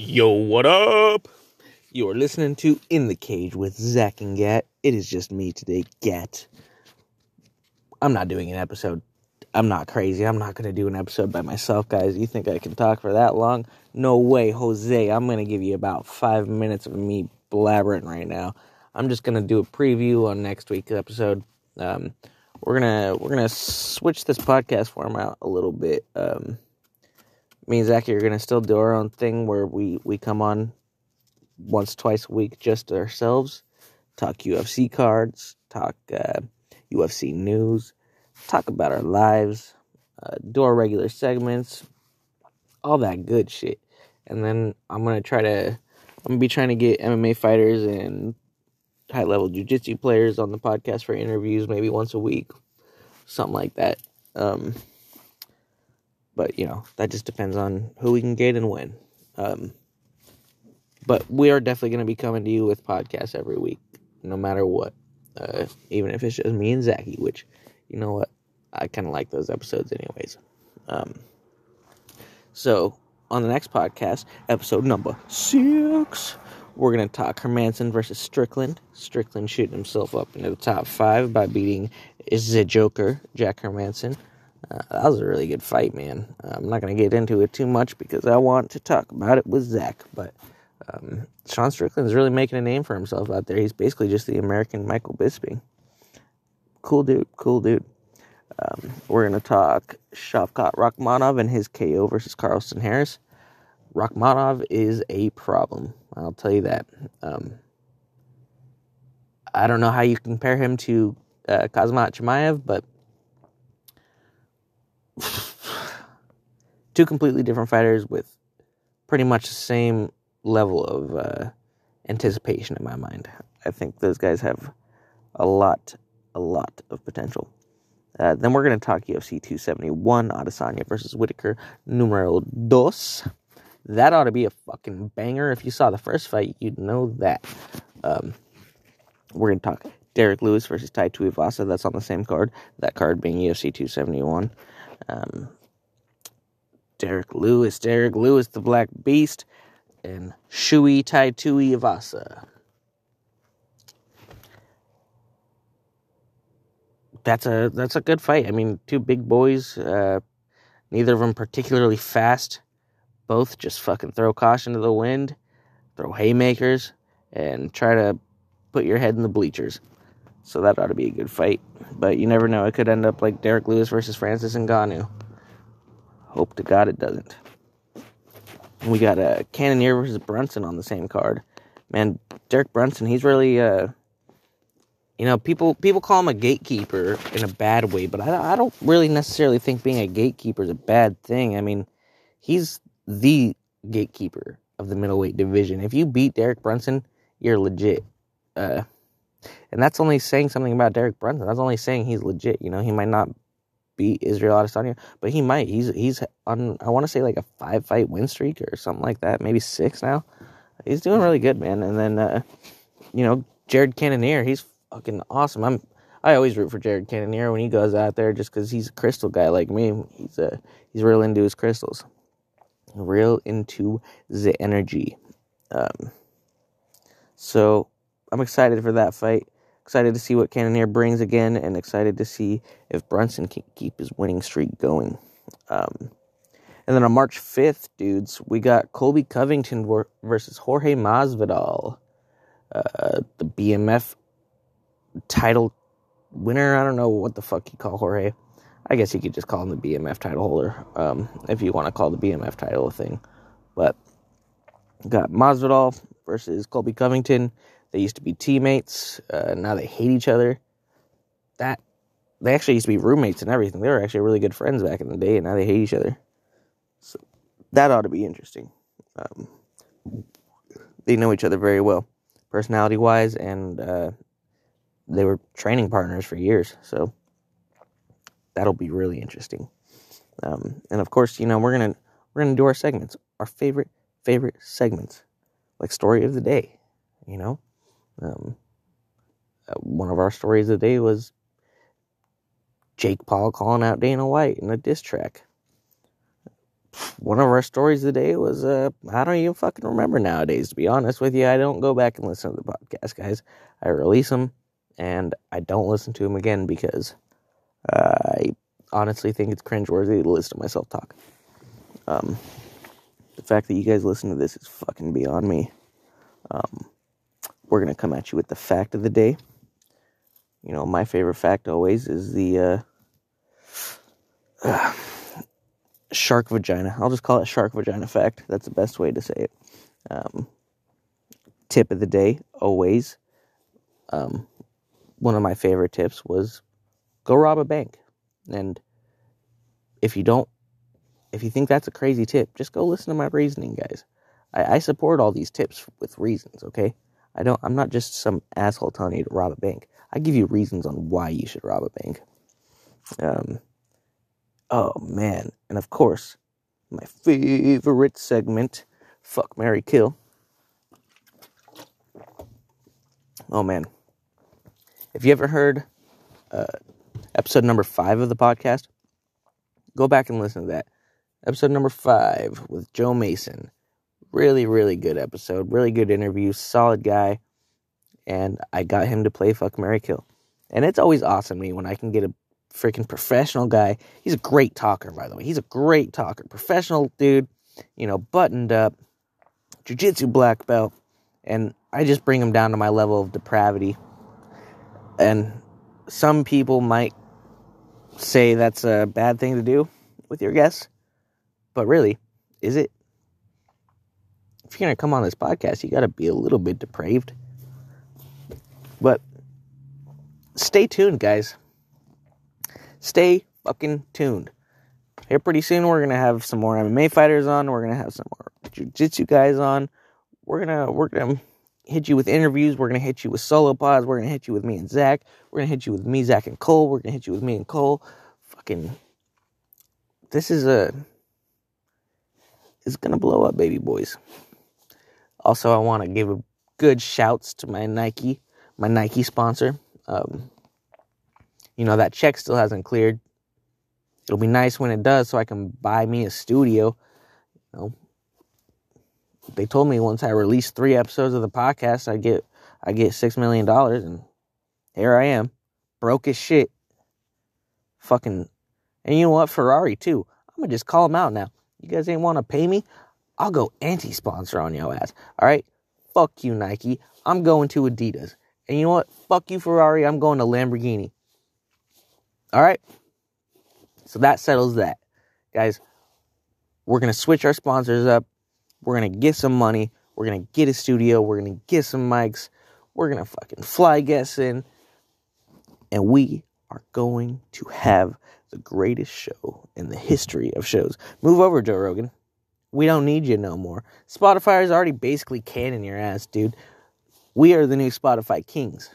Yo, what up? You are listening to In the Cage with Zach and Gat. It is just me today, Gat. I'm not doing an episode. I'm not crazy. I'm not going to do an episode by myself, guys. You think I can talk for that long? No way, Jose. I'm going to give you about five minutes of me blabbering right now. I'm just going to do a preview on next week's episode. Um, we're gonna we're gonna switch this podcast format a little bit. Um, me and Zach are gonna still do our own thing where we we come on once twice a week just ourselves, talk UFC cards, talk uh, UFC news, talk about our lives, uh, do our regular segments, all that good shit. And then I'm gonna try to I'm gonna be trying to get MMA fighters and high level jiu-jitsu players on the podcast for interviews maybe once a week something like that um, but you know that just depends on who we can get and when um, but we are definitely going to be coming to you with podcasts every week no matter what uh, even if it's just me and Zachy, which you know what I kind of like those episodes anyways um, so on the next podcast episode number six we're going to talk Hermansson versus Strickland. Strickland shooting himself up into the top five by beating is the Joker, Jack Hermansson. Uh, that was a really good fight, man. I'm not going to get into it too much because I want to talk about it with Zach. But um, Sean Strickland is really making a name for himself out there. He's basically just the American Michael Bisping. Cool dude, cool dude. Um, we're going to talk Shavkat Rakhmonov and his KO versus Carlston Harris. Rakhmonov is a problem. I'll tell you that. Um, I don't know how you compare him to uh, Khamzat Chimaev, but two completely different fighters with pretty much the same level of uh, anticipation in my mind. I think those guys have a lot, a lot of potential. Uh, then we're going to talk UFC 271, Adesanya versus Whitaker, numero dos. That ought to be a fucking banger. If you saw the first fight, you'd know that. Um, we're going to talk Derrick Lewis versus Tai Tuivasa. That's on the same card. That card being UFC 271. Um, Derrick Lewis, Derrick Lewis, the Black Beast, and Shui Tai Tuivasa. That's a that's a good fight. I mean, two big boys. Uh, neither of them particularly fast both just fucking throw caution to the wind, throw haymakers, and try to put your head in the bleachers. So that ought to be a good fight. But you never know. It could end up like Derrick Lewis versus Francis Ngannou. Hope to God it doesn't. We got a uh, Cannonier versus Brunson on the same card. Man, Derek Brunson, he's really, uh, you know, people people call him a gatekeeper in a bad way, but I, I don't really necessarily think being a gatekeeper is a bad thing. I mean, he's the gatekeeper of the middleweight division. If you beat Derek Brunson, you're legit. Uh, and that's only saying something about Derek Brunson. That's only saying he's legit. You know, he might not beat Israel Adesanya, but he might. He's he's on. I want to say like a five fight win streak or something like that. Maybe six now. He's doing really good, man. And then, uh, you know, Jared Cannonier, he's fucking awesome. I'm. I always root for Jared Cannonier when he goes out there, just because he's a crystal guy like me. He's uh, he's real into his crystals real into the energy. Um, so I'm excited for that fight. Excited to see what Cannonier brings again, and excited to see if Brunson can keep his winning streak going. Um, and then on March 5th, dudes, we got Colby Covington versus Jorge Masvidal, uh, the BMF title winner. I don't know what the fuck you call Jorge. I guess you could just call him the BMF title holder, um, if you want to call the BMF title a thing. But got Masvidal versus Colby Covington. They used to be teammates. Uh, now they hate each other. That they actually used to be roommates and everything. They were actually really good friends back in the day, and now they hate each other. So that ought to be interesting. Um, they know each other very well, personality wise, and uh, they were training partners for years. So that'll be really interesting. Um, and of course, you know we're gonna we're gonna do our segments, our favorite favorite segments, like story of the day. You know, um, uh, one of our stories of the day was Jake Paul calling out Dana White in a diss track. one of our stories of the day was uh, I don't even fucking remember nowadays. To be honest with you, I don't go back and listen to the podcast, guys. I release them and I don't listen to them again because I honestly think it's cringeworthy to listen to myself talk. Um, the fact that you guys listen to this is fucking beyond me. Um, we're gonna come at you with the fact of the day. You know, my favorite fact always is the uh, uh, shark vagina. I'll just call it shark vagina fact. That's the best way to say it. Um, tip of the day, always. Um, one of my favorite tips was go rob a bank. And if you don't, if you think that's a crazy tip, just go listen to my reasoning, guys. I, I support all these tips with reasons, okay? I don't, I'm not just some asshole telling you to rob a bank. I give you reasons on why you should rob a bank. Um, oh man. And of course, my favorite segment, Fuck Mary Kill. Oh man. If you ever heard uh, episode number five of the podcast, go back and listen to that. Episode number five with Joe Mason. Really, really good episode. Really good interview. Solid guy. And I got him to play Fuck Mary Kill. And it's always awesome me when I can get a freaking professional guy. He's a great talker, by the way. He's a great talker. Professional dude, you know, buttoned up, jiu-jitsu black belt. And I just bring him down to my level of depravity. And some people might say that's a bad thing to do with your guests. But really, is it? If you're going to come on this podcast, you got to be a little bit depraved. But stay tuned, guys. Stay fucking tuned. Here pretty soon we're gonna have some more MMA fighters on. We're gonna have some more jiu-jitsu guys on. We're gonna we're gonna hit you with interviews. We're gonna hit you with solo pods. We're gonna hit you with me and Zach. We're gonna hit you with me, Zach, and Cole. We're gonna hit you with me and Cole. Fucking, this is a. It's gonna blow up, baby boys. Also, I want to give a good shouts to my Nike, my Nike sponsor. Um, you know that check still hasn't cleared. It'll be nice when it does, so I can buy me a studio. You know, they told me once I release three episodes of the podcast, I get I get six million dollars, and here I am, broke as shit. Fucking, and you know what? Ferrari too. I'm gonna just call them out now. You guys ain't want to pay me? I'll go anti-sponsor on your ass. All right? Fuck you, Nike. I'm going to Adidas. And you know what? Fuck you, Ferrari. I'm going to Lamborghini. All right? So that settles that. Guys, we're going to switch our sponsors up. We're going to get some money. We're going to get a studio. We're going to get some mics. We're going to fucking fly guests in. And we are going to have the greatest show in the history of shows. Move over, Joe Rogan. We don't need you no more. Spotify is already basically canning your ass, dude. We are the new Spotify kings.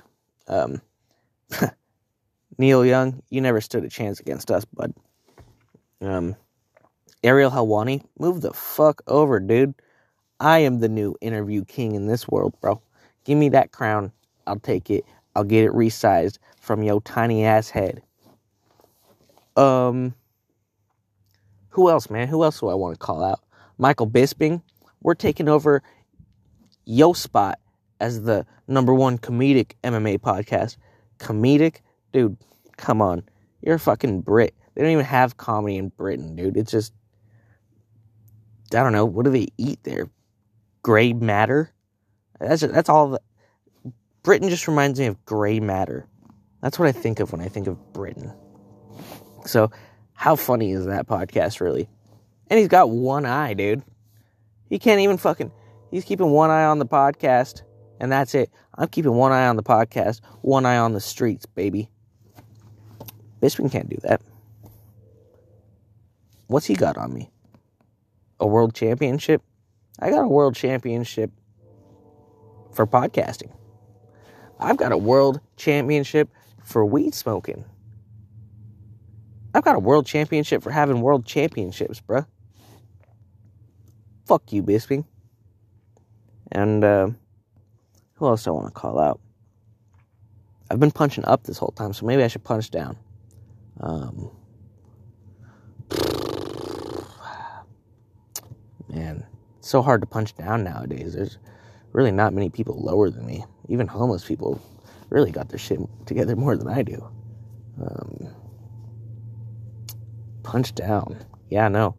Um, Neil Young, you never stood a chance against us, bud. Um, Ariel Helwani, move the fuck over, dude. I am the new interview king in this world, bro. Give me that crown. I'll take it. I'll get it resized from your tiny ass head. Um, who else, man? Who else do I want to call out? Michael Bisping. We're taking over yo spot as the number one comedic MMA podcast. Comedic? Dude, come on. You're a fucking Brit. They don't even have comedy in Britain, dude. It's just, I don't know. What do they eat there? Gray matter? That's that's all. The, Britain just reminds me of gray matter. That's what I think of when I think of Britain. So, how funny is that podcast, really? And he's got one eye, dude. He can't even fucking. He's keeping one eye on the podcast, and that's it. I'm keeping one eye on the podcast, one eye on the streets, baby. Bisping can't do that. What's he got on me? A world championship? I got a world championship for podcasting. I've got a world championship for weed smoking. I've got a world championship for having world championships, bruh. Fuck you, Bisping. And uh, who else do I want to call out? I've been punching up this whole time, so maybe I should punch down. Um, man, it's so hard to punch down nowadays. There's really not many people lower than me. Even homeless people really got their shit together more than I do. Um, punch down. Yeah, no.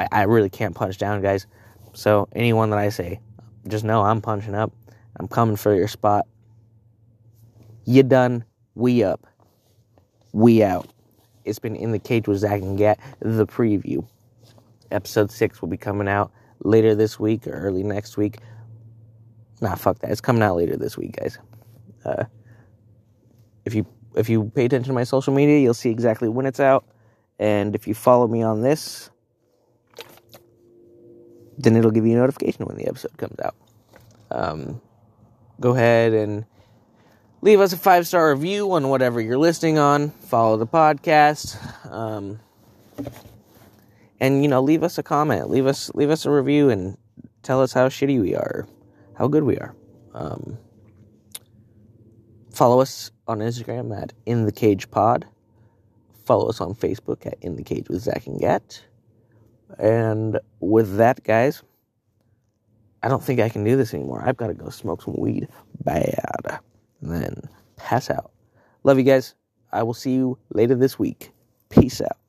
I, I really can't punch down, guys. So anyone that I say, just know I'm punching up. I'm coming for your spot. You done. We up. We out. It's been in the cage with Zach and Gat, the preview. Episode six will be coming out later this week or early next week. Nah, fuck that. It's coming out later this week, guys. Uh, if you if you pay attention to my social media, you'll see exactly when it's out. And if you follow me on this, then it'll give you a notification when the episode comes out. Um, go ahead and leave us a five star review on whatever you're listening on. Follow the podcast, um, and you know, leave us a comment. Leave us leave us a review and tell us how shitty we are, how good we are. Um, follow us on Instagram at In the Cage Pod. Follow us on Facebook at In the Cage with Zach and Gat. And with that, guys, I don't think I can do this anymore. I've got to go smoke some weed bad and then pass out. Love you guys. I will see you later this week. Peace out.